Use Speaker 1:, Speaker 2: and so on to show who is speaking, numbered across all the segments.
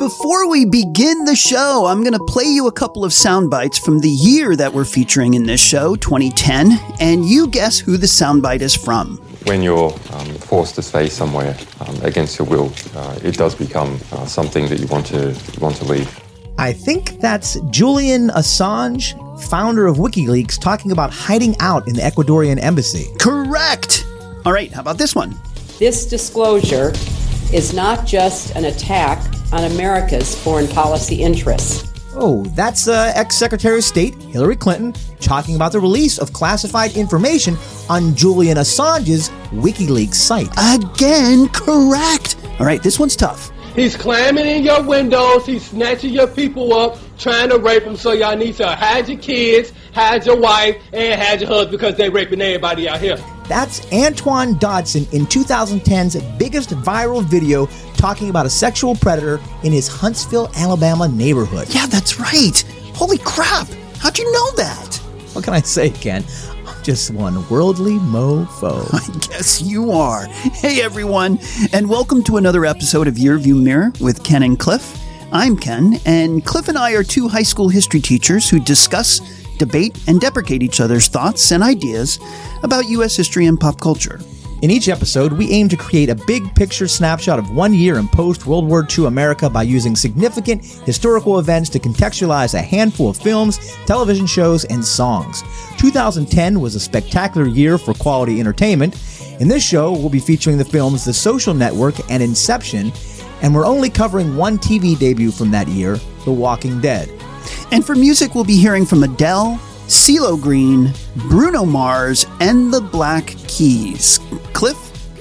Speaker 1: before we begin the show, I'm going to play you a couple of sound bites from the year that we're featuring in this show, 2010, and you guess who the soundbite is from.
Speaker 2: When you're um, forced to stay somewhere um, against your will, uh, it does become uh, something that you want to want to leave.
Speaker 3: I think that's Julian Assange, founder of WikiLeaks, talking about hiding out in the Ecuadorian embassy.
Speaker 1: Correct. All right, how about this one?
Speaker 4: This disclosure is not just an attack on America's foreign policy interests.
Speaker 3: Oh, that's uh, ex Secretary of State Hillary Clinton talking about the release of classified information on Julian Assange's WikiLeaks site.
Speaker 1: Again, correct. All right, this one's tough.
Speaker 5: He's climbing in your windows. He's snatching your people up, trying to rape them. So y'all need to hide your kids, hide your wife, and hide your husband because they're raping everybody out here.
Speaker 3: That's Antoine Dodson in 2010's biggest viral video talking about a sexual predator in his Huntsville, Alabama neighborhood.
Speaker 1: Yeah, that's right. Holy crap. How'd you know that?
Speaker 3: What can I say, Ken? I'm just one worldly mofo.
Speaker 1: I guess you are. Hey, everyone, and welcome to another episode of Yearview Mirror with Ken and Cliff. I'm Ken, and Cliff and I are two high school history teachers who discuss, debate, and deprecate each other's thoughts and ideas about U.S. history and pop culture.
Speaker 3: In each episode, we aim to create a big picture snapshot of one year in post World War II America by using significant historical events to contextualize a handful of films, television shows, and songs. 2010 was a spectacular year for quality entertainment. In this show, we'll be featuring the films The Social Network and Inception, and we're only covering one TV debut from that year, The Walking Dead.
Speaker 1: And for music, we'll be hearing from Adele, CeeLo Green, Bruno Mars, and the Black Keys. Cliff,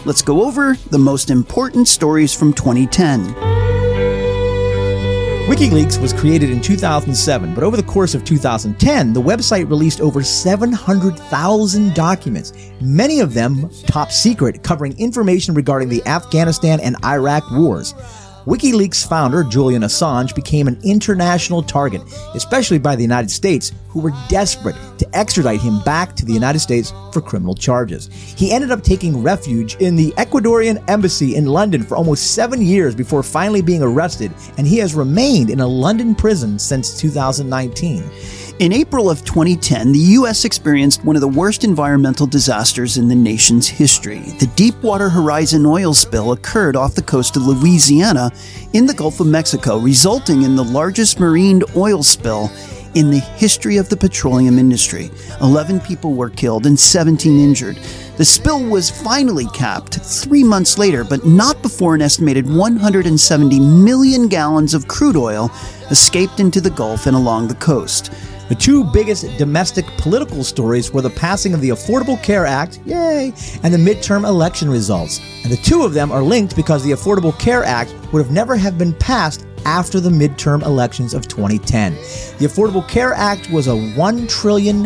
Speaker 1: let's go over the most important stories from 2010.
Speaker 3: WikiLeaks was created in 2007, but over the course of 2010, the website released over 700,000 documents, many of them top secret, covering information regarding the Afghanistan and Iraq wars. WikiLeaks founder Julian Assange became an international target, especially by the United States, who were desperate to extradite him back to the United States for criminal charges. He ended up taking refuge in the Ecuadorian embassy in London for almost seven years before finally being arrested, and he has remained in a London prison since 2019.
Speaker 1: In April of 2010, the U.S. experienced one of the worst environmental disasters in the nation's history. The Deepwater Horizon oil spill occurred off the coast of Louisiana in the Gulf of Mexico, resulting in the largest marine oil spill in the history of the petroleum industry. 11 people were killed and 17 injured. The spill was finally capped three months later, but not before an estimated 170 million gallons of crude oil escaped into the Gulf and along the coast.
Speaker 3: The two biggest domestic political stories were the passing of the Affordable Care Act, yay, and the midterm election results. And the two of them are linked because the Affordable Care Act would have never have been passed after the midterm elections of 2010. The Affordable Care Act was a $1 trillion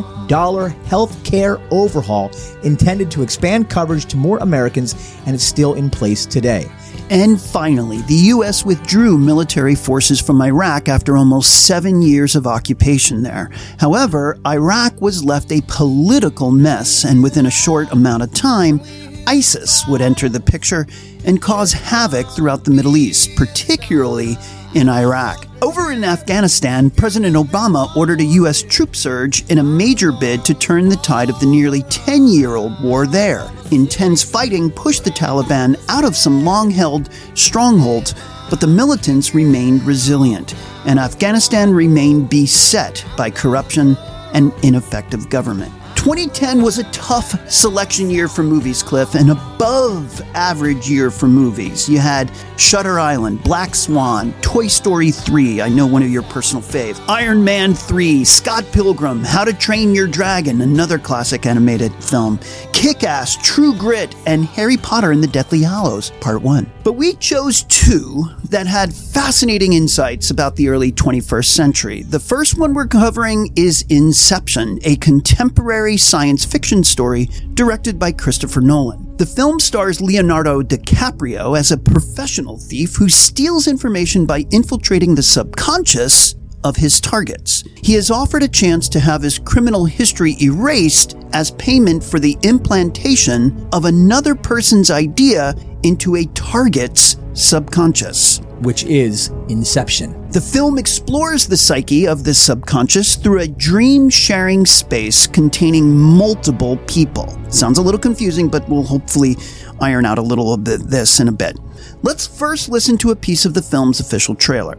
Speaker 3: health care overhaul intended to expand coverage to more Americans, and it's still in place today.
Speaker 1: And finally, the U.S. withdrew military forces from Iraq after almost seven years of occupation there. However, Iraq was left a political mess, and within a short amount of time, ISIS would enter the picture and cause havoc throughout the Middle East, particularly in Iraq. Over in Afghanistan, President Obama ordered a U.S. troop surge in a major bid to turn the tide of the nearly 10 year old war there. Intense fighting pushed the Taliban out of some long held strongholds, but the militants remained resilient, and Afghanistan remained beset by corruption and ineffective government. 2010 was a tough selection year for movies, Cliff, an above average year for movies. You had Shutter Island, Black Swan, Toy Story 3, I know one of your personal faves, Iron Man 3, Scott Pilgrim, How to Train Your Dragon, another classic animated film, Kick Ass, True Grit, and Harry Potter and the Deathly Hallows, Part 1. But we chose two that had fascinating insights about the early 21st century. The first one we're covering is Inception, a contemporary science fiction story directed by Christopher Nolan. The film stars Leonardo DiCaprio as a professional thief who steals information by infiltrating the subconscious of his targets. He is offered a chance to have his criminal history erased as payment for the implantation of another person's idea into a target's subconscious.
Speaker 3: Which is Inception.
Speaker 1: The film explores the psyche of the subconscious through a dream sharing space containing multiple people. Sounds a little confusing, but we'll hopefully iron out a little of this in a bit. Let's first listen to a piece of the film's official trailer.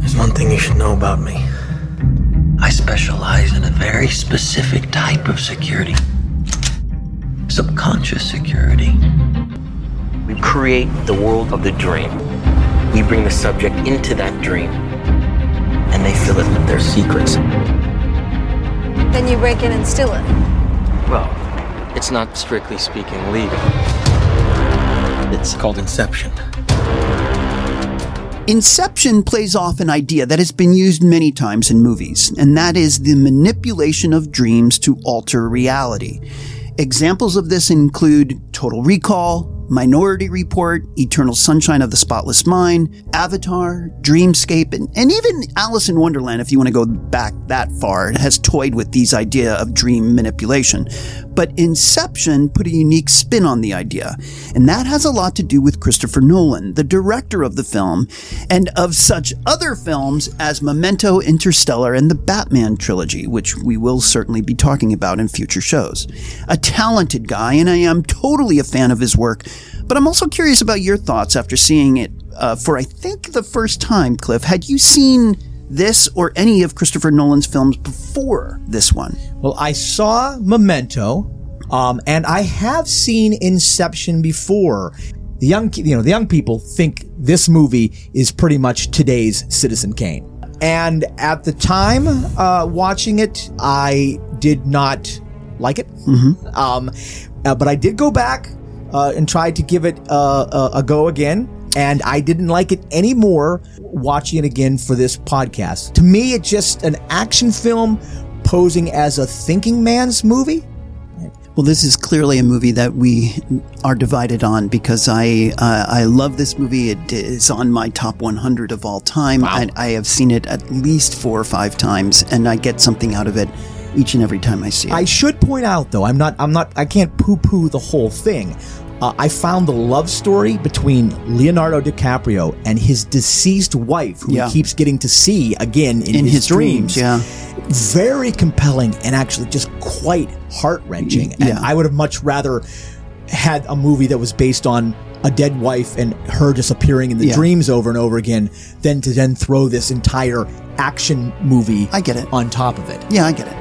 Speaker 6: There's one thing you should know about me. I specialize in a very specific type of security subconscious security. We create the world of the dream. We bring the subject into that dream, and they fill it with their secrets.
Speaker 7: Then you break in and steal it.
Speaker 6: Well, it's not strictly speaking legal. It's called Inception.
Speaker 1: Inception plays off an idea that has been used many times in movies, and that is the manipulation of dreams to alter reality. Examples of this include Total Recall, Minority Report, Eternal Sunshine of the Spotless Mind, Avatar, Dreamscape, and, and even Alice in Wonderland, if you want to go back that far, has toyed with these idea of dream manipulation. But Inception put a unique spin on the idea, and that has a lot to do with Christopher Nolan, the director of the film, and of such other films as Memento, Interstellar, and the Batman trilogy, which we will certainly be talking about in future shows. A talented guy, and I am totally a fan of his work but I'm also curious about your thoughts after seeing it uh, for, I think, the first time, Cliff. Had you seen this or any of Christopher Nolan's films before this one?
Speaker 3: Well, I saw Memento, um, and I have seen Inception before. The young, you know, the young people think this movie is pretty much today's Citizen Kane. And at the time uh, watching it, I did not like it. Mm-hmm. Um, uh, but I did go back uh, and tried to give it uh, a, a go again. And I didn't like it anymore watching it again for this podcast. To me, it's just an action film posing as a thinking man's movie.
Speaker 1: Well, this is clearly a movie that we are divided on because I uh, I love this movie. It is on my top 100 of all time. Wow. I, I have seen it at least four or five times, and I get something out of it each and every time I see it.
Speaker 3: I should point out, though, I'm not, I'm not, I can't poo-poo the whole thing. Uh, I found the love story between Leonardo DiCaprio and his deceased wife, who yeah. he keeps getting to see again in, in his, his, dreams.
Speaker 1: dreams. Yeah,
Speaker 3: very compelling and actually just quite heart wrenching. And yeah. I would have much rather had a movie that was based on a dead wife and her just appearing in the yeah. dreams over and over again than to then throw this entire action movie
Speaker 1: I get it.
Speaker 3: on top of it.
Speaker 1: Yeah, I get it.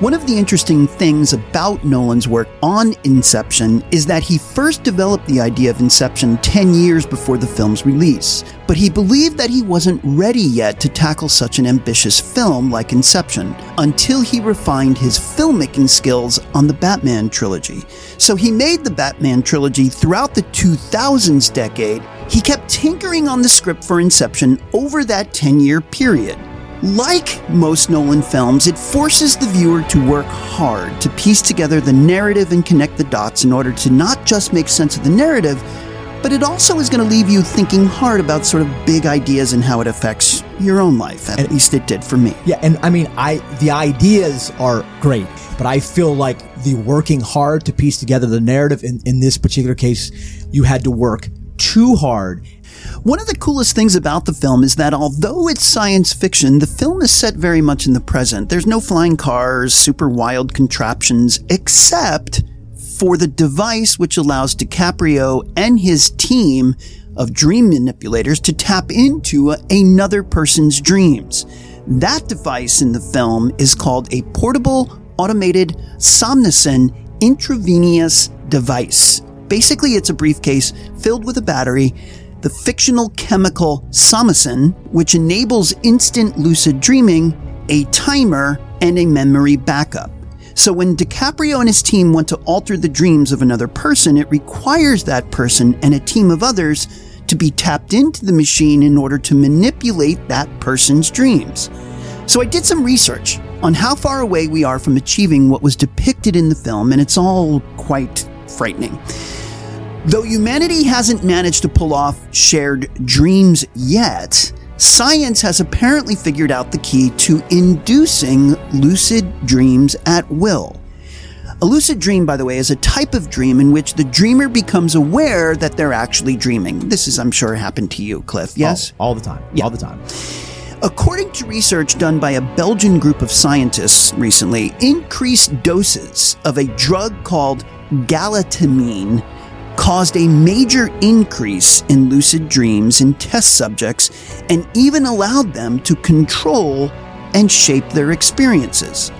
Speaker 1: One of the interesting things about Nolan's work on Inception is that he first developed the idea of Inception 10 years before the film's release, but he believed that he wasn't ready yet to tackle such an ambitious film like Inception until he refined his filmmaking skills on the Batman trilogy. So he made the Batman trilogy throughout the 2000s decade. He kept tinkering on the script for Inception over that 10 year period. Like most Nolan films, it forces the viewer to work hard to piece together the narrative and connect the dots in order to not just make sense of the narrative, but it also is going to leave you thinking hard about sort of big ideas and how it affects your own life. At and, least it did for me.
Speaker 3: Yeah, and I mean, I the ideas are great, but I feel like the working hard to piece together the narrative in, in this particular case, you had to work too hard
Speaker 1: one of the coolest things about the film is that although it's science fiction, the film is set very much in the present. There's no flying cars, super wild contraptions, except for the device which allows DiCaprio and his team of dream manipulators to tap into another person's dreams. That device in the film is called a portable automated Somnocin intravenous device. Basically, it's a briefcase filled with a battery the fictional chemical somnocin, which enables instant lucid dreaming, a timer, and a memory backup. So when DiCaprio and his team want to alter the dreams of another person, it requires that person and a team of others to be tapped into the machine in order to manipulate that person's dreams. So I did some research on how far away we are from achieving what was depicted in the film, and it's all quite frightening. Though humanity hasn't managed to pull off shared dreams yet, science has apparently figured out the key to inducing lucid dreams at will. A lucid dream, by the way, is a type of dream in which the dreamer becomes aware that they're actually dreaming. This is, I'm sure, happened to you, Cliff. Yes?
Speaker 3: all, all the time, all the time.
Speaker 1: According to research done by a Belgian group of scientists recently, increased doses of a drug called galantamine caused a major increase in lucid dreams in test subjects and even allowed them to control and shape their experiences.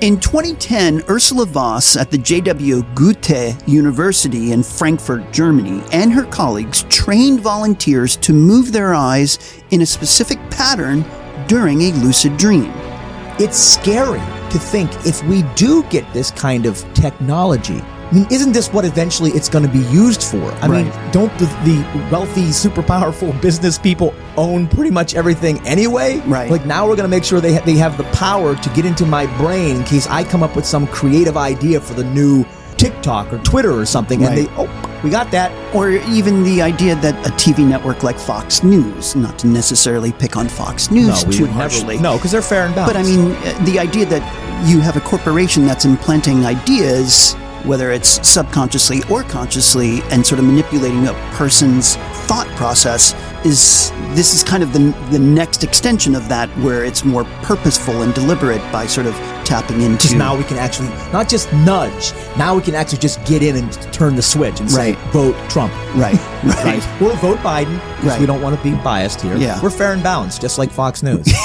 Speaker 1: In 2010, Ursula Voss at the JW Goethe University in Frankfurt, Germany, and her colleagues trained volunteers to move their eyes in a specific pattern during a lucid dream.
Speaker 3: It's scary to think if we do get this kind of technology. I mean, isn't this what eventually it's going to be used for? I mean, don't the, the wealthy, super powerful business people own pretty much everything anyway?
Speaker 1: Right.
Speaker 3: Like now we're going to make sure they ha- they have the power to get into my brain in case I come up with some creative idea for the new TikTok or Twitter or something,
Speaker 1: Right.
Speaker 3: and they oh, we got that.
Speaker 1: Or even the idea that a TV network like Fox News, not to necessarily pick on Fox News
Speaker 3: no,
Speaker 1: too harshly,
Speaker 3: no, because they're fair and balanced.
Speaker 1: But I mean, uh, the idea that you have a corporation that's implanting ideas, whether it's subconsciously or consciously, and sort of manipulating a person's thought process, is this is kind of the the next extension of that, where it's more purposeful and deliberate by sort of tapping into.
Speaker 3: Because now we can actually not just nudge. Now we can actually just get in and turn the switch and say,
Speaker 1: Right.
Speaker 3: "Vote Trump."
Speaker 1: right, right,
Speaker 3: Right. Or vote Biden because
Speaker 1: Right.
Speaker 3: we don't want to be biased here.
Speaker 1: Yeah.
Speaker 3: We're fair and balanced, just like Fox News.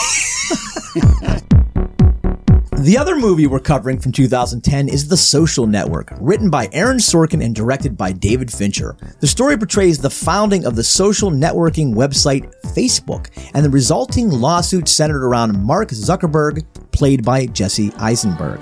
Speaker 3: The other movie we're covering from 2010 is The Social Network, written by Aaron Sorkin and directed by David Fincher. The story portrays the founding of the social networking website Facebook and the resulting lawsuit centered around Mark Zuckerberg, played by Jesse Eisenberg.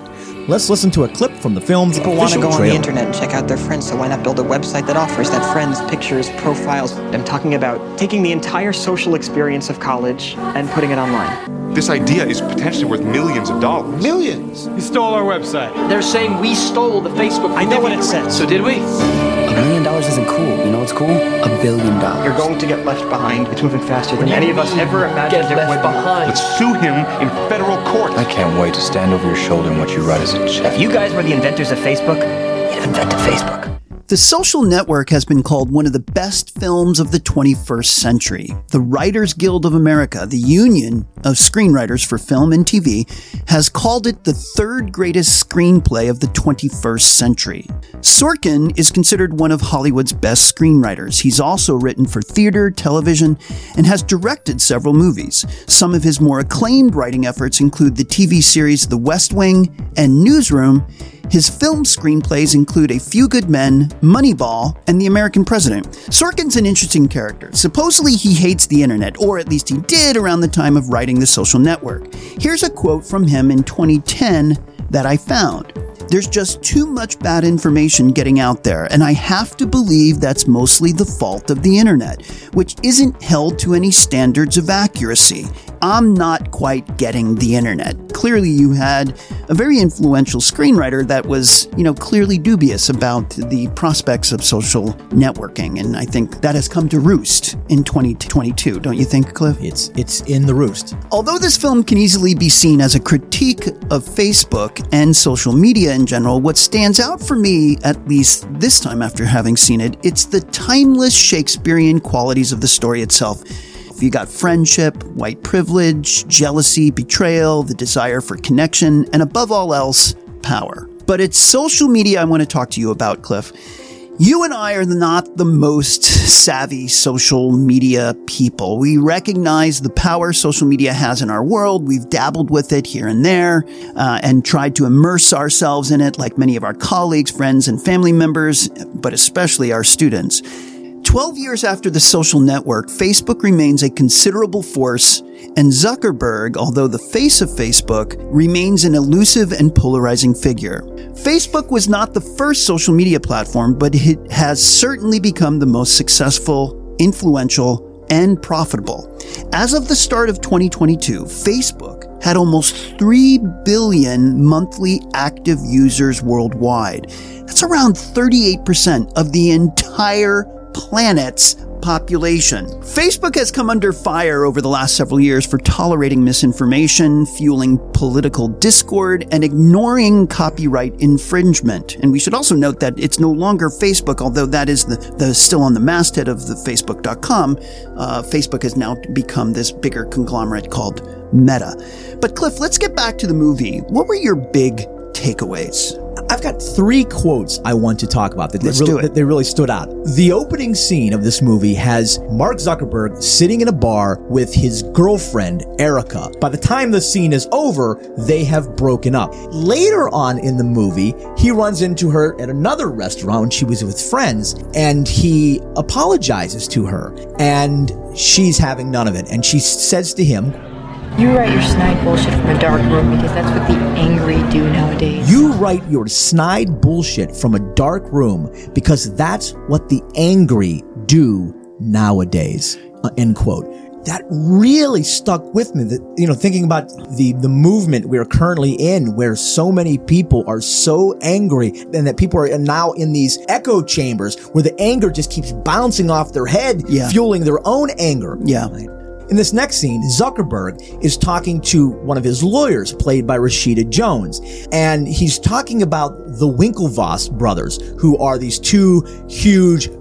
Speaker 3: Let's listen to a clip from the film's
Speaker 8: People want to go on the internet and check out their friends, so why not build a website that offers that friends, pictures, profiles? I'm talking about taking the entire social experience of college and putting it online.
Speaker 9: This idea is potentially worth millions of dollars.
Speaker 5: Millions. He stole our website.
Speaker 10: They're saying we stole the Facebook.
Speaker 8: I know what it says.
Speaker 10: So did we?
Speaker 11: A million dollars isn't cool. You know what's cool? A billion dollars.
Speaker 8: You're going to get left behind. It's moving faster than any of us ever imagined
Speaker 10: Get
Speaker 8: it
Speaker 10: left
Speaker 8: would.
Speaker 10: behind.
Speaker 9: Let's sue him in federal court.
Speaker 11: I can't wait to stand over your shoulder and watch you write us a check.
Speaker 8: If you guys were the inventors of Facebook, you'd have invented Facebook.
Speaker 1: The Social Network has been called one of the best films of the 21st century. The Writers Guild of America, the union of screenwriters for film and TV, has called it the third greatest screenplay of the 21st century. Sorkin is considered one of Hollywood's best screenwriters. He's also written for theater, television, and has directed several movies. Some of his more acclaimed writing efforts include the TV series The West Wing and Newsroom. His film screenplays include A Few Good Men, Moneyball, and The American President. Sorkin's an interesting character. Supposedly he hates the internet, or at least he did around the time of writing The Social Network. Here's a quote from him in 2010 that I found. There's just too much bad information getting out there, and I have to believe that's mostly the fault of the internet, which isn't held to any standards of accuracy. I'm not quite getting the internet. Clearly, you had a very influential screenwriter that was, you know, clearly dubious about the prospects of social networking, and I think that has come to roost in 2022, don't you think, Cliff?
Speaker 3: It's it's in the roost.
Speaker 1: Although this film can easily be seen as a critique of Facebook and social media in general, what stands out for me, at least this time after having seen it, it's the timeless Shakespearean qualities of the story itself. You got friendship, white privilege, jealousy, betrayal, the desire for connection, and above all else, power. But it's social media I want to talk to you about, Cliff. You and I are not the most savvy social media people. We recognize the power social media has in our world. We've dabbled with it here and there uh, and tried to immerse ourselves in it, like many of our colleagues, friends, and family members, but especially our students. 12 years after the social network, Facebook remains a considerable force, and Zuckerberg, although the face of Facebook, remains an elusive and polarizing figure. Facebook was not the first social media platform, but it has certainly become the most successful, influential, and profitable. As of the start of 2022, Facebook had almost 3 billion monthly active users worldwide. That's around 38% of the entire planet's population. Facebook has come under fire over the last several years for tolerating misinformation, fueling political discord, and ignoring copyright infringement. And we should also note that it's no longer Facebook, although that is the, the still on the masthead of the Facebook.com. Uh, Facebook has now become this bigger conglomerate called Meta. But Cliff, let's get back to the movie. What were your big takeaways?
Speaker 3: I've got three quotes I want to talk about that,
Speaker 1: Let's
Speaker 3: really,
Speaker 1: do it.
Speaker 3: that they really stood out. The opening scene of this movie has Mark Zuckerberg sitting in a bar with his girlfriend, Erica. By the time the scene is over, they have broken up. Later on in the movie, he runs into her at another restaurant when she was with friends and he apologizes to her and she's having none of it. And she says to him,
Speaker 12: You write your snide bullshit from a dark room because that's what the angry do nowadays.
Speaker 3: You write your snide bullshit from a dark room because that's what the angry do nowadays. Uh, end quote. That really stuck with me. That you know, thinking about the the movement we're currently in, where so many people are so angry, and that people are now in these echo chambers where the anger just keeps bouncing off their head,
Speaker 1: Yeah.
Speaker 3: fueling their own anger.
Speaker 1: Yeah.
Speaker 3: In this next scene, Zuckerberg is talking to one of his lawyers, played by Rashida Jones, and he's talking about the Winklevoss brothers, who are these two huge,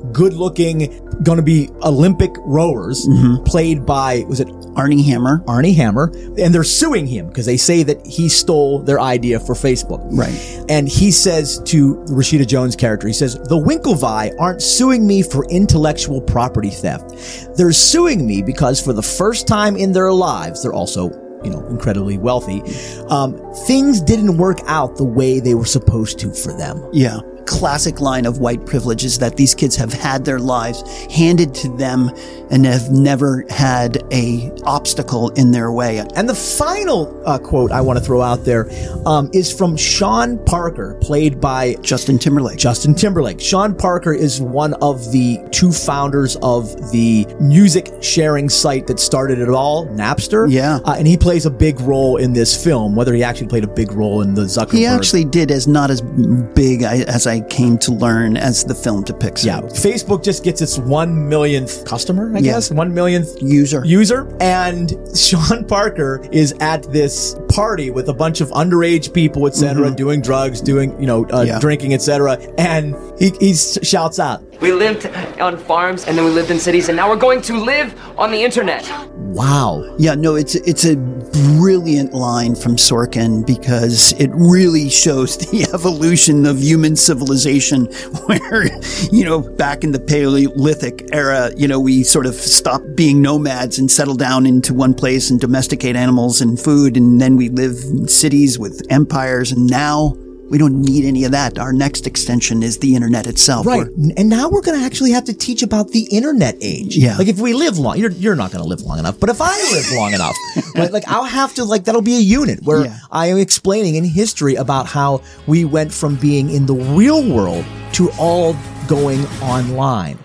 Speaker 3: good-looking, gonna be Olympic rowers, played by, was it
Speaker 1: Armie Hammer?
Speaker 3: Armie Hammer, and they're suing him because they say that he stole their idea for Facebook.
Speaker 1: Right.
Speaker 3: And he says to Rashida Jones character, he says, the Winklevi aren't suing me for intellectual property theft. They're suing me because for the first time in their lives, they're also, you know, incredibly wealthy. Um, things didn't work out the way they were supposed to for them.
Speaker 1: Yeah. Classic line of white privilege is that these kids have had their lives handed to them and have never had a obstacle in their way.
Speaker 3: And the final uh, quote I want to throw out there um, is from Sean Parker, played by
Speaker 1: Justin Timberlake.
Speaker 3: Justin Timberlake. Sean Parker is one of the two founders of the music sharing site that started it all, Napster.
Speaker 1: Yeah.
Speaker 3: Uh, and he plays a big role in this film, whether he actually played a big role in the Zuckerberg.
Speaker 1: He actually did as not as big as I came to learn as the film depicts.
Speaker 3: Yeah,
Speaker 1: it.
Speaker 3: Facebook just gets its one millionth customer, I
Speaker 1: Yeah.
Speaker 3: guess, one millionth
Speaker 1: User.
Speaker 3: user. And Sean Parker is at this party with a bunch of underage people, etc., doing drugs, doing you know, uh,
Speaker 1: Mm-hmm. Yeah.
Speaker 3: drinking, etc. And he he shouts out,
Speaker 13: We lived on farms and then we lived in cities and now we're going to live on the internet.
Speaker 3: "Wow,
Speaker 1: Yeah, no, it's it's a brilliant line from Sorkin because it really shows the evolution of human civilization where, you know, back in the Paleolithic era, you know, we sort of stopped being nomads and settled down into one place and domesticate animals and food and then we live in cities with empires and now we don't need any of that. Our next extension is the internet itself.
Speaker 3: Right.
Speaker 1: We're-
Speaker 3: And now we're going to actually have to teach about the internet age.
Speaker 1: Yeah.
Speaker 3: Like if we live long, you're, you're not going to live long enough, but if I live long enough, right, like I'll have to, like, that'll be a unit where
Speaker 1: Yeah.
Speaker 3: I am explaining in history about how we went from being in the real world to all going online.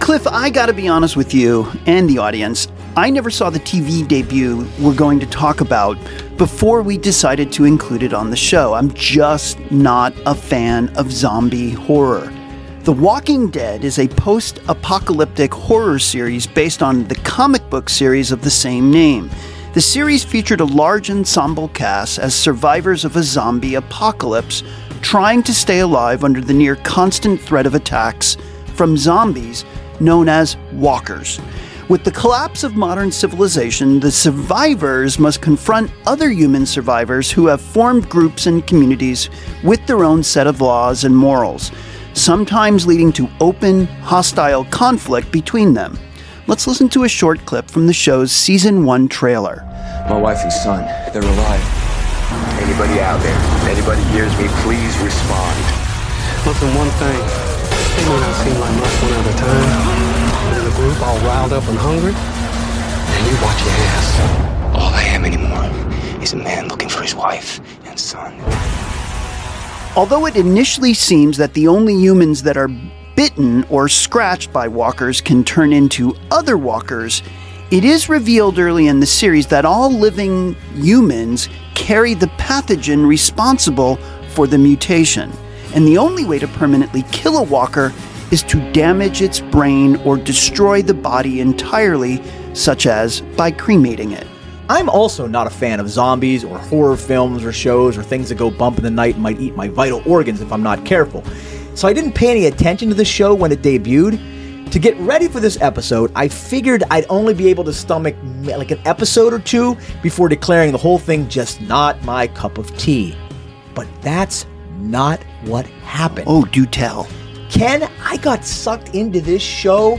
Speaker 1: Cliff, I got to be honest with you and the audience. I never saw the TV debut we're going to talk about before we decided to include it on the show. I'm just not a fan of zombie horror. The Walking Dead is a post apocalyptic horror series based on the comic book series of the same name. The series featured a large ensemble cast as survivors of a zombie apocalypse, trying to stay alive under the near constant threat of attacks from zombies known as walkers. With the collapse of modern civilization, the survivors must confront other human survivors who have formed groups and communities with their own set of laws and morals, sometimes leading to open, hostile conflict between them. Let's listen to a short clip from the show's season 1 trailer.
Speaker 14: My wife and son, they're alive. Anybody out there, anybody hears me, please respond.
Speaker 15: Listen, one thing. They may not seem like much one at a time. But in a group all riled up and hungry, and you watch your ass.
Speaker 14: All I am anymore is a man looking for his wife and son.
Speaker 1: Although it initially seems that the only humans that are bitten or scratched by walkers can turn into other walkers, it is revealed early in the series that all living humans carry the pathogen responsible for the mutation. and the only way to permanently kill a walker is to damage its brain or destroy the body entirely, such as by cremating it.
Speaker 3: I'm also not a fan of zombies or horror films or shows or things that go bump in the night and might eat my vital organs if I'm not careful. So I didn't pay any attention to the show when it debuted. To get ready for this episode, I figured I'd only be able to stomach like an episode or two before declaring the whole thing just not my cup of tea. But that's not what happened.
Speaker 1: Oh, do tell.
Speaker 3: Ken, I got sucked into this show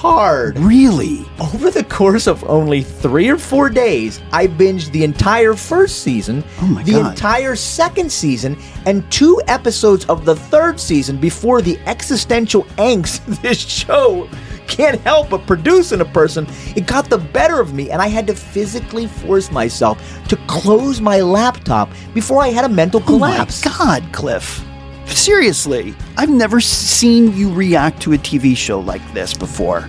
Speaker 3: hard.
Speaker 1: Really?
Speaker 3: Over the course of only three or four days, I binged the entire first season,
Speaker 1: oh
Speaker 3: the
Speaker 1: God.
Speaker 3: entire second season, and two episodes of the third season before the existential angst this show can't help but produce in a person. It got the better of me, and I had to physically force myself to close my laptop before I had a mental collapse.
Speaker 1: Oh my God, Cliff. Seriously, I've never seen you react to a TV show like this before.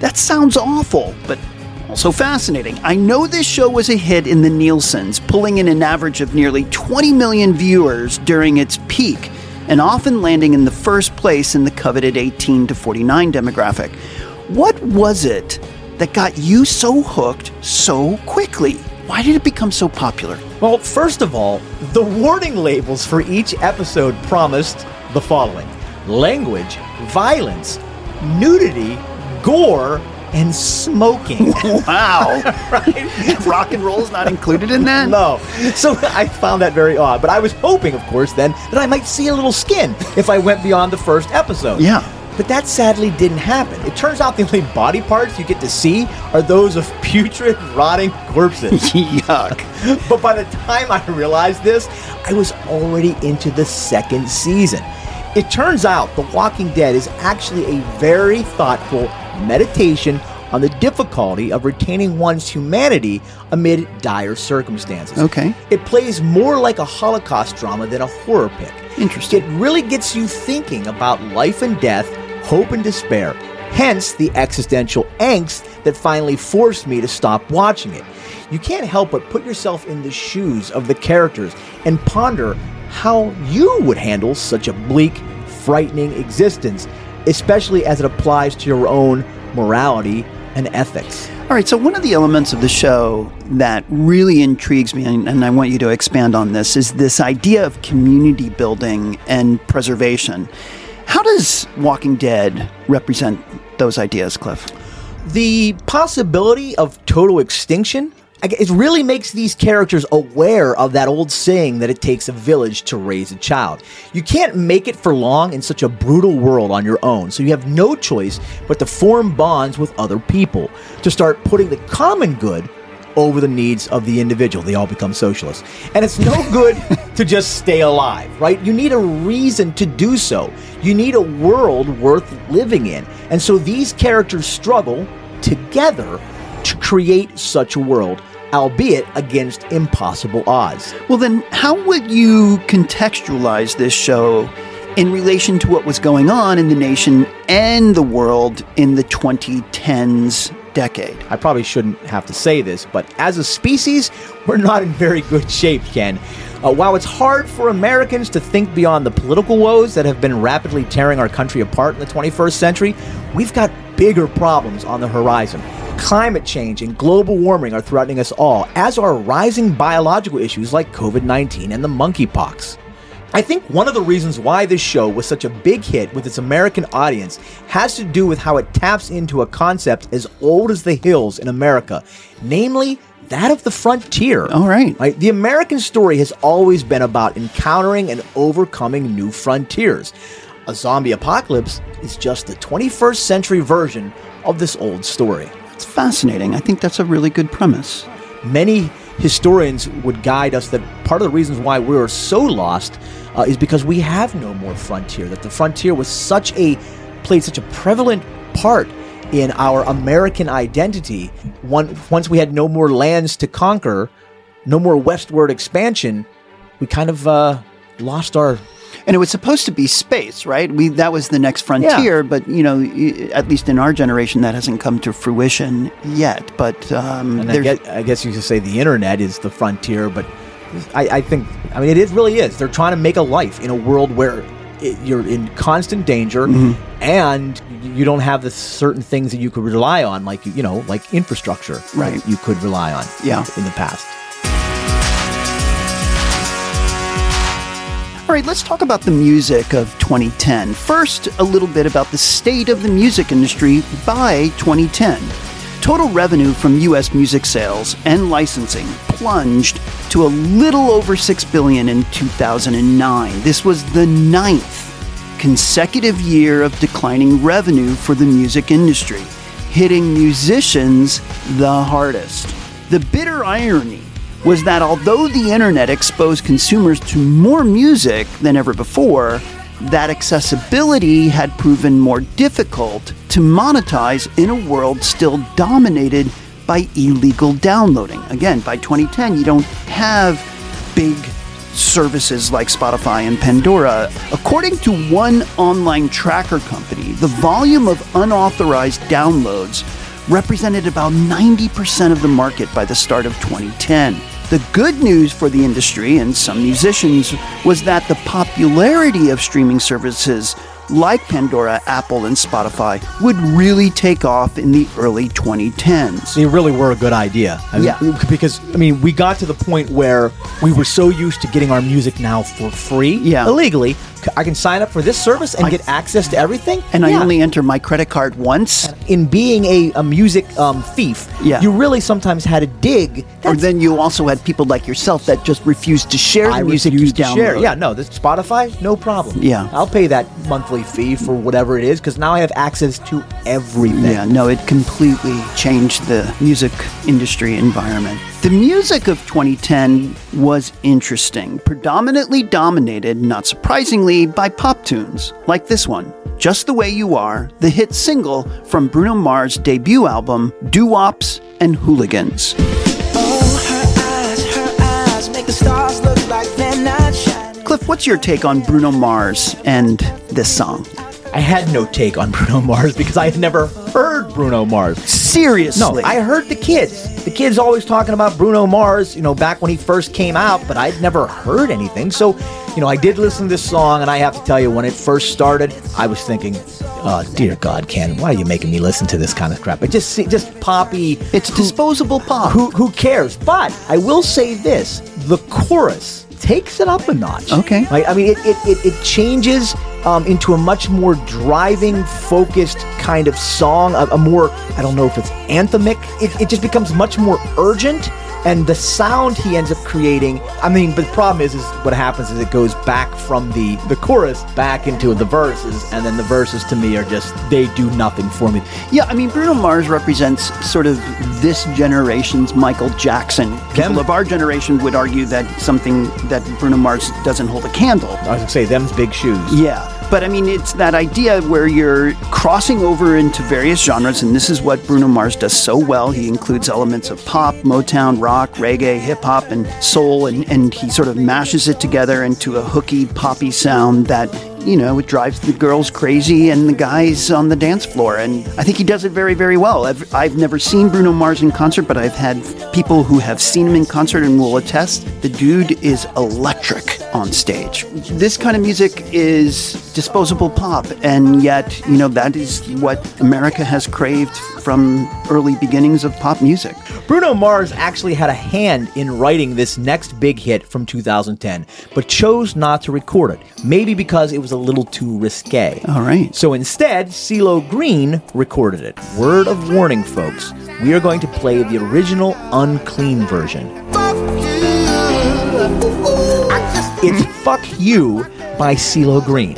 Speaker 1: That sounds awful, but also fascinating. I know this show was a hit in the Nielsen's, pulling in an average of nearly 20 million viewers during its peak, and often landing in the first place in the coveted 18 to 49 demographic. What was it that got you so hooked so quickly? Why did it become so popular?
Speaker 3: Well, first of all, the warning labels for each episode promised the following language, violence, nudity, gore, and smoking.
Speaker 1: Wow.
Speaker 3: right?
Speaker 1: Rock and roll is not included in that?
Speaker 3: No. So I found that very odd. But I was hoping, of course, then that I might see a little skin if I went beyond the first episode.
Speaker 1: Yeah.
Speaker 3: But that sadly didn't happen. It turns out the only body parts you get to see are those of putrid, rotting corpses.
Speaker 1: Yuck.
Speaker 3: but by the time I realized this, I was already into the second season. It turns out The Walking Dead is actually a very thoughtful meditation on the difficulty of retaining one's humanity amid dire circumstances.
Speaker 1: Okay.
Speaker 3: It plays more like a Holocaust drama than a horror pick.
Speaker 1: Interesting.
Speaker 3: It really gets you thinking about life and death, hope and despair. Hence the existential angst that finally forced me to stop watching it. You can't help but put yourself in the shoes of the characters and ponder how you would handle such a bleak, frightening existence, especially as it applies to your own morality and ethics.
Speaker 1: All right, so one of the elements of the show that really intrigues me, and, and, I want you to expand on this, is this idea of community building and preservation. How does Walking Dead represent those ideas, Cliff?
Speaker 3: The possibility of total extinction it really makes these characters aware of that old saying that it takes a village to raise a child. You can't make it for long in such a brutal world on your own, so you have no choice but to form bonds with other people, to start putting the common good over the needs of the individual. They all become socialists. And it's no good to just stay alive, right? You need a reason to do so. You need a world worth living in. And so these characters struggle together to create such a world, albeit against impossible odds.
Speaker 1: Well, then, how would you contextualize this show in relation to what was going on in the nation and the world in the 2010s decade?
Speaker 3: I probably shouldn't have to say this, but as a species, we're not in very good shape, Ken. Uh, while it's hard for Americans to think beyond the political woes that have been rapidly tearing our country apart in the 21st century, we've got bigger problems on the horizon. Climate change and global warming are threatening us all, as are rising biological issues like COVID 19 and the monkeypox. I think one of the reasons why this show was such a big hit with its American audience has to do with how it taps into a concept as old as the hills in America, namely that of the frontier.
Speaker 1: All right.
Speaker 3: right. The American story has always been about encountering and overcoming new frontiers. A zombie apocalypse is just the 21st century version of this old story.
Speaker 1: It's fascinating. I think that's a really good premise.
Speaker 3: Many historians would guide us that part of the reasons why we are so lost uh, is because we have no more frontier. That the frontier was such a played such a prevalent part in our American identity. One, once we had no more lands to conquer, no more westward expansion, we kind of uh, lost our
Speaker 1: and it was supposed to be space, right? We that was the next frontier,
Speaker 3: yeah.
Speaker 1: but you know, at least in our generation, that hasn't come to fruition yet. But um,
Speaker 3: and I guess, I guess, you could say the internet is the frontier, but I, I think I mean it is really is. They're trying to make a life in a world where it, you're in constant danger,
Speaker 1: Mm-hmm.
Speaker 3: and you don't have the certain things that you could rely on, like you know, like infrastructure,
Speaker 1: Right.
Speaker 3: that You could rely on,
Speaker 1: Yeah.
Speaker 3: in the past.
Speaker 1: All right, let's talk about the music of 2010. First, a little bit about the state of the music industry by 2010. Total revenue from US music sales and licensing plunged to a little over 6 billion in 2009. This was the ninth consecutive year of declining revenue for the music industry, hitting musicians the hardest. The bitter irony was that although the internet exposed consumers to more music than ever before, that accessibility had proven more difficult to monetize in a world still dominated by illegal downloading. Again, by 2010, you don't have big services like Spotify and Pandora. According to one online tracker company, the volume of unauthorized downloads represented about 90% of the market by the start of 2010. The good news for the industry and some musicians was that the popularity of streaming services like Pandora, Apple, and Spotify would really take off in the early 2010s.
Speaker 3: They really were a good idea. I mean,
Speaker 1: Yeah.
Speaker 3: Because, I mean, we got to the point where we were so used to getting our music now for free,
Speaker 1: Yeah.
Speaker 3: illegally. I can sign up for this service and get access to everything.
Speaker 1: And I only enter my credit card once.
Speaker 3: In being a, a music um, thief,
Speaker 1: Yeah.
Speaker 3: you really sometimes had to dig.
Speaker 1: Or then you also had people like yourself that just refused to share the music you download.
Speaker 3: share. Yeah, no, this Spotify, no problem.
Speaker 1: Yeah.
Speaker 3: I'll pay that monthly fee for whatever it is because now I have access to everything.
Speaker 1: Yeah, no, it completely changed the music industry environment. The music of 2010 was interesting, predominantly dominated, not surprisingly, by pop tunes, like this one, Just the Way You Are, the hit single from Bruno Mars' debut album, Doo Wops and Hooligans. Cliff, what's your take on Bruno Mars and this song?
Speaker 3: I had no take on Bruno Mars because I had never heard Bruno Mars.
Speaker 1: Seriously?
Speaker 3: No, I heard the kids. The kids always talking about Bruno Mars, you know, back when he first came out, but I'd never heard anything. So, you know, I did listen to this song, and I have to tell you, when it first started, I was thinking, oh, dear God, Ken, why are you making me listen to this kind of crap? It just, just poppy.
Speaker 1: It's disposable pop.
Speaker 3: Who, who cares? But I will say this the chorus takes it up a notch.
Speaker 1: Okay.
Speaker 3: Right? I mean, it, it, it, it changes um, into a much more driving, focused kind of song, a, a more, I don't know if it's anthemic. It, it just becomes much more urgent. And the sound he ends up creating, I mean, but the problem is, is what happens is it goes back from the, the chorus back into the verses, and then the verses to me are just, they do nothing for me.
Speaker 1: Yeah, I mean, Bruno Mars represents sort of this generation's Michael Jackson. People
Speaker 3: Them-
Speaker 1: of our generation would argue that something that Bruno Mars doesn't hold a candle.
Speaker 3: I was gonna say, them's big shoes.
Speaker 1: Yeah. But I mean, it's that idea where you're crossing over into various genres, and this is what Bruno Mars does so well. He includes elements of pop, Motown, rock, reggae, hip hop, and soul, and, and he sort of mashes it together into a hooky, poppy sound that, you know, it drives the girls crazy and the guys on the dance floor. And I think he does it very, very well. I've, I've never seen Bruno Mars in concert, but I've had people who have seen him in concert and will attest the dude is electric on stage. This kind of music is disposable pop, and yet, you know, that is what America has craved from early beginnings of pop music.
Speaker 3: Bruno Mars actually had a hand in writing this next big hit from 2010, but chose not to record it. Maybe because it was a little too risque.
Speaker 1: All right.
Speaker 3: So instead, CeeLo Green recorded it. Word of warning, folks. We are going to play the original unclean version. It's Fuck You by CeeLo Green.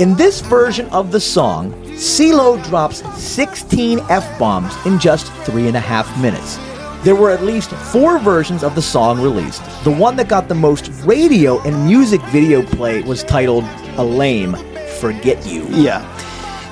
Speaker 3: In this version of the song, CeeLo drops 16 F bombs in just three and a half minutes. There were at least four versions of the song released. The one that got the most radio and music video play was titled A Lame Forget You.
Speaker 1: Yeah.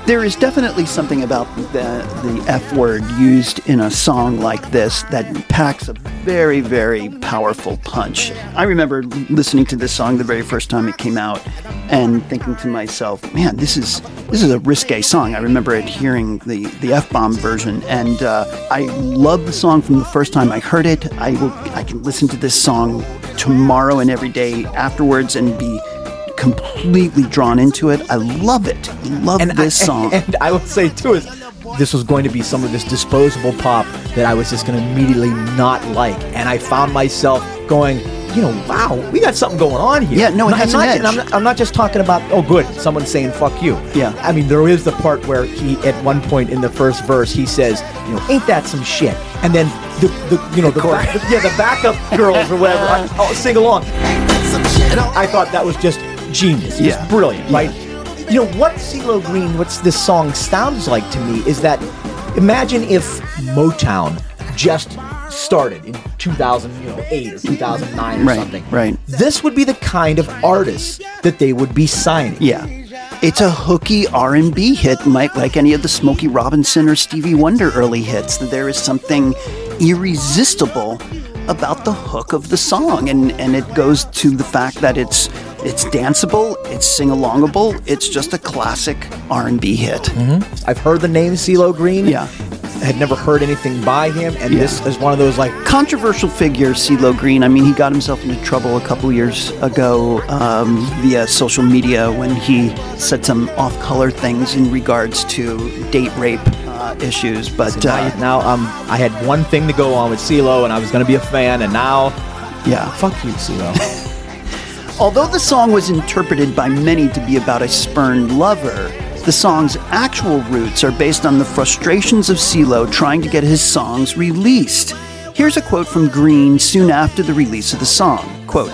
Speaker 1: There is definitely something about the, the F word used in a song like this that packs a very, very powerful punch. I remember listening to this song the very first time it came out and thinking to myself, man, this is this is a risque song. I remember it hearing the, the F bomb version, and uh, I love the song from the first time I heard it. I will I can listen to this song tomorrow and every day afterwards and be completely drawn into it. I love it. Love
Speaker 3: and
Speaker 1: this
Speaker 3: I,
Speaker 1: song.
Speaker 3: And, I would say too is this was going to be some of this disposable pop that I was just going to immediately not like, and I found myself going. You know, wow, we got something going on here.
Speaker 1: Yeah, no, it
Speaker 3: I'm
Speaker 1: has
Speaker 3: not,
Speaker 1: an
Speaker 3: and I'm not, I'm not just talking about, oh, good, someone's saying "fuck you."
Speaker 1: Yeah.
Speaker 3: I mean, there is the part where he, at one point in the first verse, he says, "You know, ain't that some shit?" And then the, the you know, the, back, yeah, the backup girls or whatever, I, I'll sing along. I thought that was just genius.
Speaker 1: Yeah.
Speaker 3: brilliant, right? You know what CeeLo Green, what's this song sounds like to me is that imagine if Motown just started in 2008 or 2009 or
Speaker 1: Right,
Speaker 3: something.
Speaker 1: right.
Speaker 3: This would be the kind of artists that they would be signing.
Speaker 1: Yeah. It's a hooky R&B hit, like, like any of the Smokey Robinson or Stevie Wonder early hits. That there is something irresistible about the hook of the song, and, and it goes to the fact that it's it's danceable, it's sing-alongable, it's just a classic R&B hit.
Speaker 3: I've heard the name CeeLo Green.
Speaker 1: Yeah.
Speaker 3: I had never heard anything by him, and
Speaker 1: Yeah.
Speaker 3: this is one of those like
Speaker 1: Controversial figure, CeeLo Green. I mean, he got himself into trouble a couple years ago um, via social media when he said some off-color things in regards to date rape uh, issues. But
Speaker 3: now,
Speaker 1: uh,
Speaker 3: now um, I had one thing to go on with CeeLo, and I was going to be a fan, and now,
Speaker 1: yeah,
Speaker 3: fuck you, CeeLo.
Speaker 1: Although the song was interpreted by many to be about a spurned lover, the song's actual roots are based on the frustrations of CeeLo trying to get his songs released. Here's a quote from Green soon after the release of the song. Quote,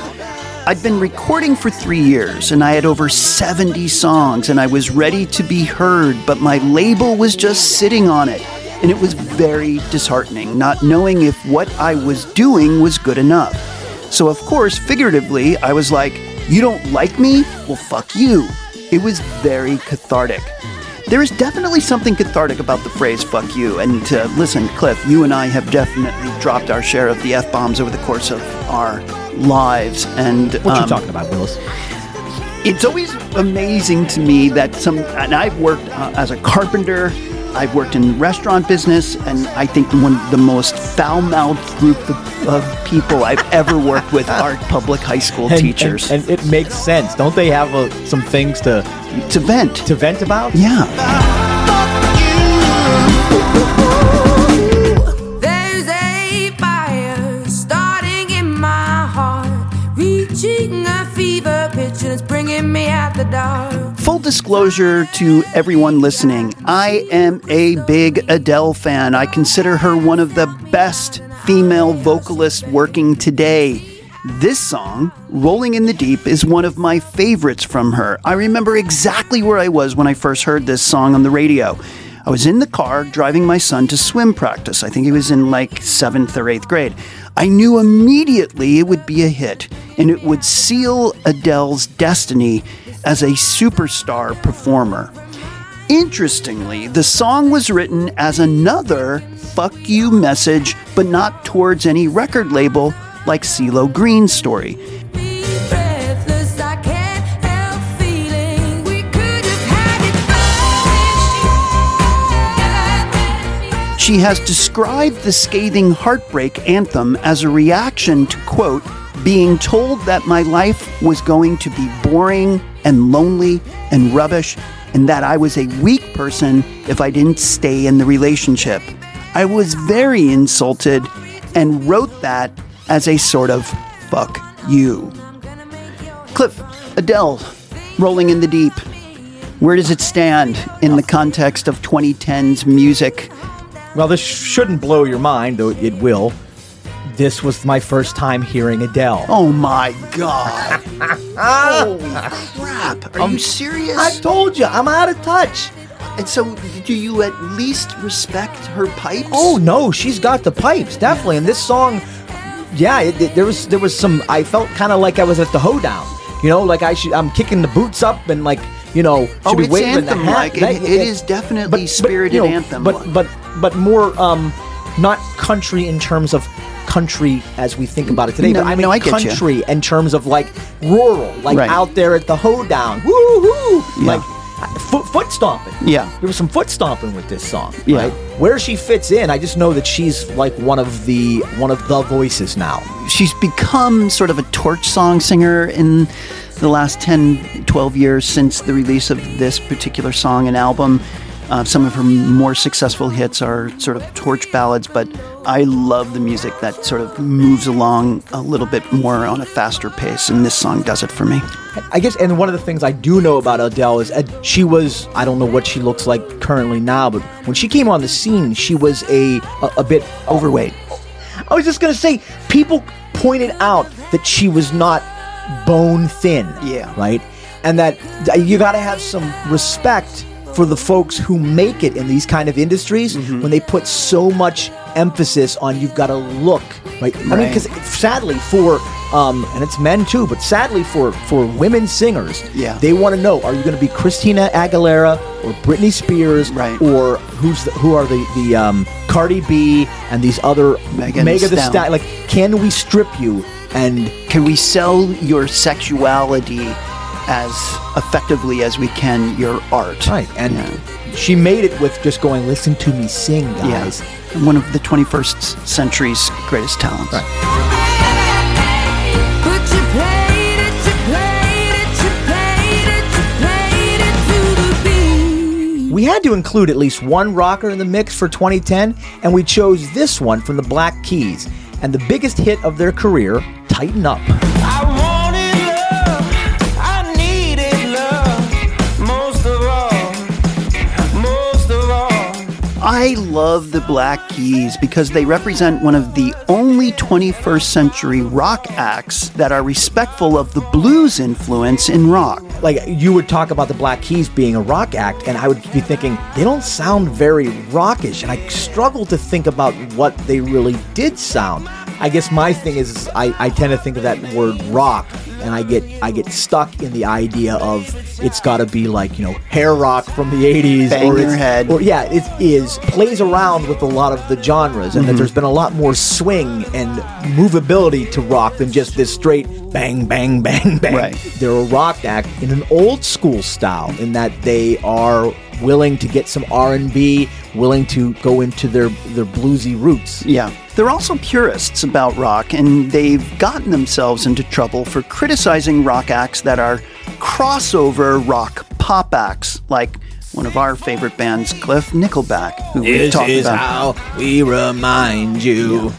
Speaker 1: I'd been recording for three years and I had over 70 songs and I was ready to be heard, but my label was just sitting on it. And it was very disheartening, not knowing if what I was doing was good enough. So, of course, figuratively, I was like, You don't like me? Well, fuck you. It was very cathartic. There is definitely something cathartic about the phrase fuck you. And uh, listen, Cliff, you and I have definitely dropped our share of the F bombs over the course of our lives. And
Speaker 3: What you
Speaker 1: um,
Speaker 3: talking about, Willis?
Speaker 1: it's always amazing to me that some, and I've worked uh, as a carpenter, I've worked in the restaurant business, and I think one of the most foul mouthed group of, of people I've ever worked with are public high school
Speaker 3: And-
Speaker 1: teachers.
Speaker 3: and, and it makes sense. Don't they have uh, some things to
Speaker 1: to vent
Speaker 3: to vent about?
Speaker 1: Yeah.
Speaker 16: There's a fire starting in my heart, reaching a fever pitch, and it's bringing me out the dark.
Speaker 1: Full disclosure to everyone listening, I am a big Adele fan. I consider her one of the best female vocalists working today. This song, Rolling in the Deep, is one of my favorites from her. I remember exactly where I was when I first heard this song on the radio. I was in the car driving my son to swim practice. I think he was in like seventh or eighth grade. I knew immediately it would be a hit and it would seal Adele's destiny as a superstar performer. Interestingly, the song was written as another fuck you message, but not towards any record label like CeeLo Green's story.
Speaker 16: Breathless, I can't help feeling we could have had it.
Speaker 1: She has described the scathing heartbreak anthem as a reaction to, quote, being told that my life was going to be boring and lonely and rubbish, and that I was a weak person if I didn't stay in the relationship. I was very insulted and wrote that as a sort of fuck you. Cliff, Adele, Rolling in the Deep. Where does it stand in the context of 2010's music?
Speaker 3: Well, this shouldn't blow your mind, though it will. This was my first time hearing Adele.
Speaker 1: Oh my god. Holy crap. Are you serious?
Speaker 3: I told you, I'm out of touch.
Speaker 1: And so, do you at least respect her pipes?
Speaker 3: Oh no, she's got the pipes definitely. And this song, yeah, it, it- there was there was some. I felt kind of like I was at the hoedown. You know, like I should. I'm kicking the boots up and like you know should
Speaker 1: Oh,
Speaker 3: be
Speaker 1: it's
Speaker 3: waving the hat.
Speaker 1: like. It- it is definitely spirited anthem
Speaker 3: But but but more um, not country in terms of country as we think about it today.
Speaker 1: No,
Speaker 3: but I mean
Speaker 1: no, I get you.
Speaker 3: country in terms of like rural, like
Speaker 1: Right.
Speaker 3: out there at the hoedown. Woo hoo!
Speaker 1: Yeah.
Speaker 3: Like foot, foot stomping.
Speaker 1: Yeah.
Speaker 3: There was some foot stomping with this song.
Speaker 1: Yeah.
Speaker 3: Right? Where she fits in, I just know that she's like one of the one of the voices now.
Speaker 1: She's become sort of a torch song singer in the last 10, 12 years since the release of this particular song and album. Uh, some of her more successful hits are sort of torch ballads, but I love the music that sort of moves along a little bit more on a faster pace, and this song does it for me.
Speaker 3: I guess, and one of the things I do know about Adele is Ad- she was, I don't know what she looks like currently now, but when she came on the scene, she was a, a, a bit
Speaker 1: overweight.
Speaker 3: I was just going to say, people pointed out that she was not bone thin.
Speaker 1: Yeah.
Speaker 3: Right? And that you got to have some respect for the folks who make it in these kind of industries
Speaker 1: Mm-hmm.
Speaker 3: when they put so much emphasis on you've got to look right. I mean, because sadly for um, and it's men too, but sadly for for women singers,
Speaker 1: Yeah.
Speaker 3: they want to know: Are you going to be Christina Aguilera or Britney Spears,
Speaker 1: Right.
Speaker 3: or who's the, who are the the um, Cardi B and these other
Speaker 1: Megan
Speaker 3: Mega the.
Speaker 1: Stallion?
Speaker 3: Like, can we strip you and
Speaker 1: Can we sell your sexuality as effectively as we can your art?
Speaker 3: right? And she made it with just going, "Listen to me sing, guys."
Speaker 1: Yeah. One of the 21st century's greatest talents.
Speaker 16: Beat.
Speaker 3: We had to include at least one rocker in the mix for 2010, and we chose this one from the Black Keys and the biggest hit of their career, "Tighten Up."
Speaker 16: I love
Speaker 1: the Black Keys because they represent one of the only 21st century rock acts that are respectful of the blues influence in rock.
Speaker 3: Like you would talk about the Black Keys being a rock act, and I would be thinking they don't sound very rockish, and I struggle to think about what they really did sound. I guess my thing is I, I tend to think of that word rock, and I get I get stuck in the idea of it's got to be like you know hair rock from the '80s,
Speaker 1: Bang
Speaker 3: or it's-
Speaker 1: head.
Speaker 3: or yeah, it is plays around with a lot of the genres, and that
Speaker 1: Mhm.
Speaker 3: there's been a lot more swing and movability to rock than just this straight bang, bang, bang, bang.
Speaker 1: Right.
Speaker 3: They're a rock act in an old school style, in that they are willing to get some R and B, willing to go into their their bluesy roots.
Speaker 1: Yeah. They're also purists about rock, and they've gotten themselves into trouble for criticizing rock acts that are crossover rock pop acts, like one of our favorite bands, Cliff Nickelback, who we've
Speaker 3: This is
Speaker 1: about.
Speaker 3: how we remind you.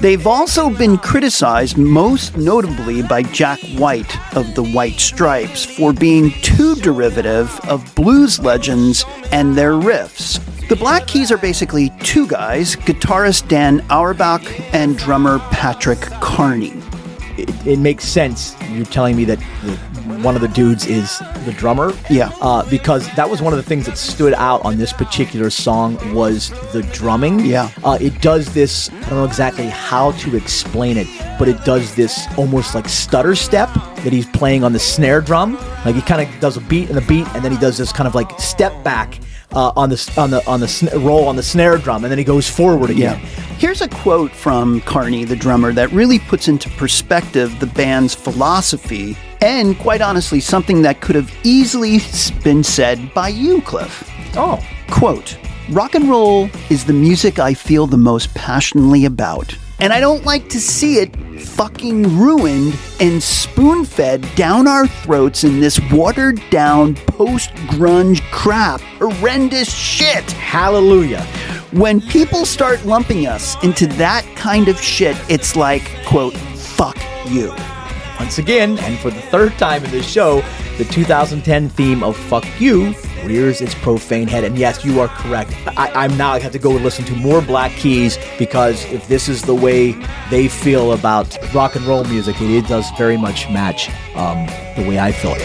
Speaker 1: They've also been criticized, most notably by Jack White of the White Stripes, for being too derivative of blues legends and their riffs. The Black Keys are basically two guys guitarist Dan Auerbach and drummer Patrick Carney.
Speaker 3: It, it makes sense. You're telling me that the, one of the dudes is the drummer.
Speaker 1: Yeah.
Speaker 3: Uh, because that was one of the things that stood out on this particular song was the drumming.
Speaker 1: Yeah.
Speaker 3: Uh, it does this. I don't know exactly how to explain it, but it does this almost like stutter step that he's playing on the snare drum. Like he kind of does a beat and a beat, and then he does this kind of like step back. Uh, on the on the on the sn- roll on the snare drum, and then he goes forward again.
Speaker 1: Here's a quote from Carney, the drummer, that really puts into perspective the band's philosophy and, quite honestly, something that could have easily been said by you, Cliff.
Speaker 3: Oh.
Speaker 1: Quote Rock and roll is the music I feel the most passionately about. And I don't like to see it fucking ruined and spoon fed down our throats in this watered down post grunge crap. Horrendous shit.
Speaker 3: Hallelujah.
Speaker 1: When people start lumping us into that kind of shit, it's like, quote, fuck you.
Speaker 3: Once again, and for the third time in this show, the 2010 theme of Fuck You rears its profane head. And yes, you are correct. I, I'm now I have to go and listen to more Black Keys because if this is the way they feel about rock and roll music, it, does very much match um, the way I feel it.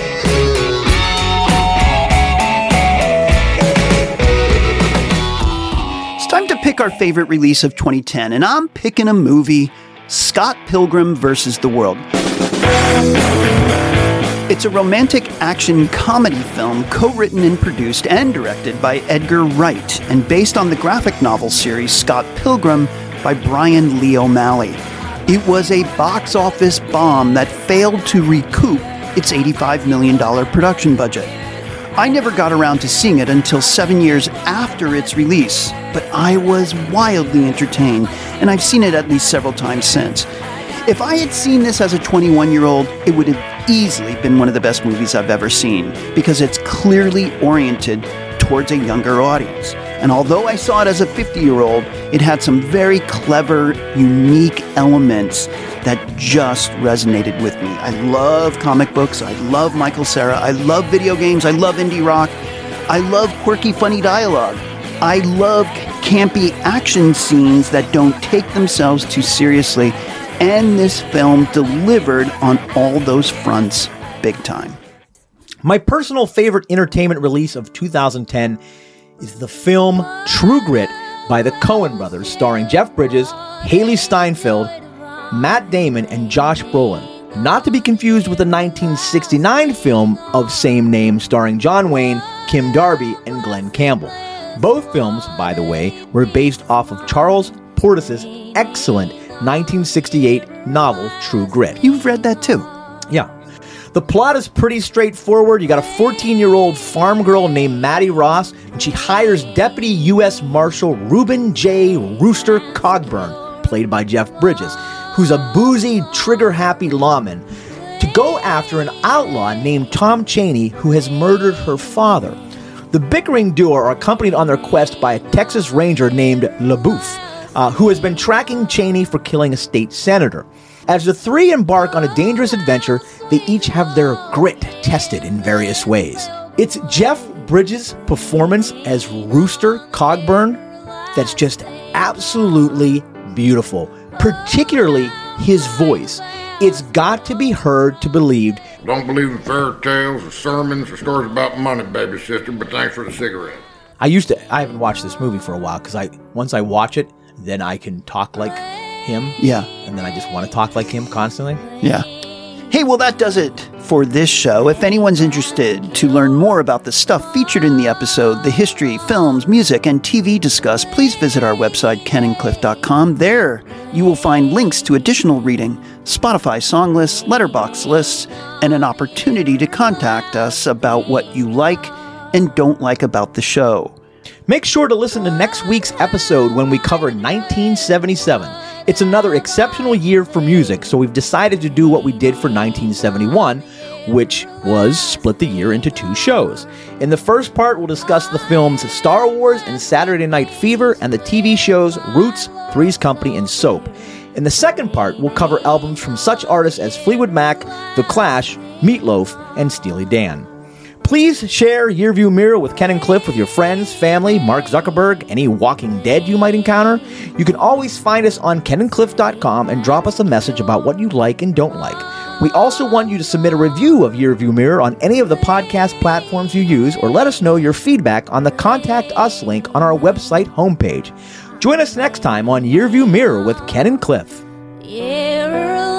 Speaker 1: It's time to pick our favorite release of 2010, and I'm picking a movie Scott Pilgrim versus the World. It's a romantic action comedy film co written and produced and directed by Edgar Wright and based on the graphic novel series Scott Pilgrim by Brian Lee O'Malley. It was a box office bomb that failed to recoup its $85 million production budget. I never got around to seeing it until seven years after its release, but I was wildly entertained, and I've seen it at least several times since. If I had seen this as a 21 year old, it would have easily been one of the best movies I've ever seen because it's clearly oriented towards a younger audience. And although I saw it as a 50 year old, it had some very clever, unique elements that just resonated with me. I love comic books. I love Michael Cera. I love video games. I love indie rock. I love quirky, funny dialogue. I love campy action scenes that don't take themselves too seriously. And this film delivered on all those fronts big time.
Speaker 3: My personal favorite entertainment release of 2010 is the film True Grit by the Coen brothers, starring Jeff Bridges, Hailee Steinfeld, Matt Damon, and Josh Brolin. Not to be confused with the 1969 film of same name starring John Wayne, Kim Darby, and Glen Campbell. Both films, by the way, were based off of Charles Portis's excellent 1968 novel True Grit.
Speaker 1: You've read that too.
Speaker 3: Yeah. The plot is pretty straightforward. You got a 14 year old farm girl named Mattie Ross, and she hires Deputy U.S. Marshal Reuben J. Rooster Cogburn, played by Jeff Bridges, who's a boozy, trigger happy lawman, to go after an outlaw named Tom Chaney who has murdered her father. The bickering duo are accompanied on their quest by a Texas Ranger named LaBoeuf, uh, who has been tracking Chaney for killing a state senator. As the three embark on a dangerous adventure, they each have their grit tested in various ways. It's Jeff Bridges' performance as Rooster Cogburn that's just absolutely beautiful, particularly his voice. It's got to be heard to believed.
Speaker 17: Don't believe in fairy tales or sermons or stories about money, baby sister, but thanks for the cigarette.
Speaker 3: I used to I haven't watched this movie for a while because I once I watch it, then I can talk like him.
Speaker 1: Yeah.
Speaker 3: And then I just want to talk like him constantly.
Speaker 1: Yeah. Hey, well, that does it for this show. If anyone's interested to learn more about the stuff featured in the episode, the history, films, music, and TV discussed, please visit our website, kenandcliff.com. There, you will find links to additional reading, Spotify song lists, Letterboxd lists, and an opportunity to contact us about what you like and don't like about the show.
Speaker 3: Make sure to listen to next week's episode when we cover 1977. It's another exceptional year for music, so we've decided to do what we did for 1971, which was split the year into two shows. In the first part, we'll discuss the films Star Wars and Saturday Night Fever and the TV shows Roots, Three's Company, and Soap. In the second part, we'll cover albums from such artists as Fleetwood Mac, The Clash, Meatloaf, and Steely Dan. Please share Yearview Mirror with Ken and Cliff with your friends, family, Mark Zuckerberg, any Walking Dead you might encounter. You can always find us on kenandcliff.com and drop us a message about what you like and don't like. We also want you to submit a review of Yearview Mirror on any of the podcast platforms you use or let us know your feedback on the Contact Us link on our website homepage. Join us next time on Yearview Mirror with Ken and Cliff.
Speaker 16: Yeah.